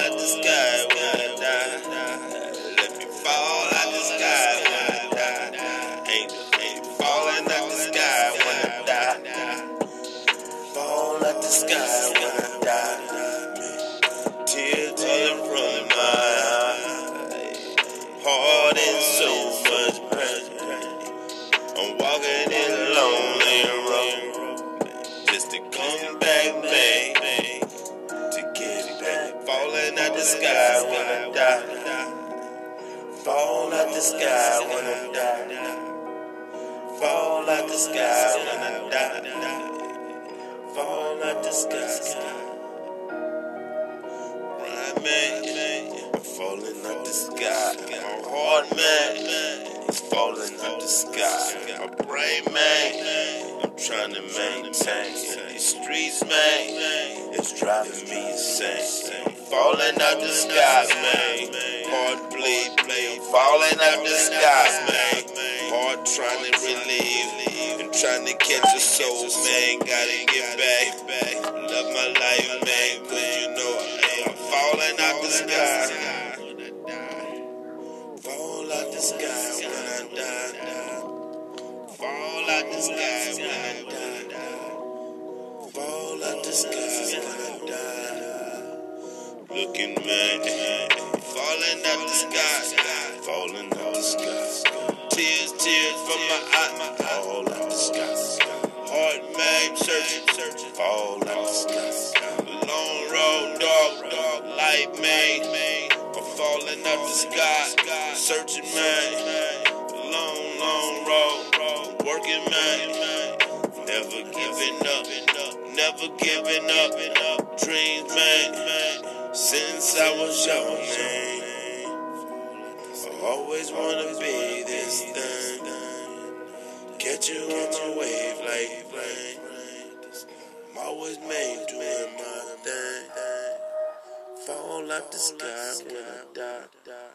out the sky when I die. Let me fall out the sky when I die. Ain't falling out the sky when I die. Fall out the sky when I die. Tears are from my eyes. Heart in so much pain. I'm walking it alone. Out the sky when I die. Fall out the sky when I die. Fall out the sky. Right, man. I'm falling out the sky. My heart, man. It's falling out the sky. My brain, man. I'm trying to maintain. These streets, man. It's driving me insane. I'm falling out the sky, man. Heart bleed. Falling out the sky, man. Heart trying to relieve and trying to catch a soul, man. Gotta get back. Love my life, man. Cause you know I'm falling out the sky. Fall out the sky when I die. Fall out the sky when I die. Fall out the sky when I die. die. Looking man, falling out the sky, falling out the sky. Tears, tears from my eye, fall out the sky. Heart man, searching, searching, fall out the sky. Long road, dog, dog, light man. I'm falling out the sky, searching man. Long, long road, working man. Never giving up, never giving up. Dreams man, since I was young man. Always wanna be this thing. Catch you on my wave like rain. I'm always made doing my thing. Fall out the sky when I die.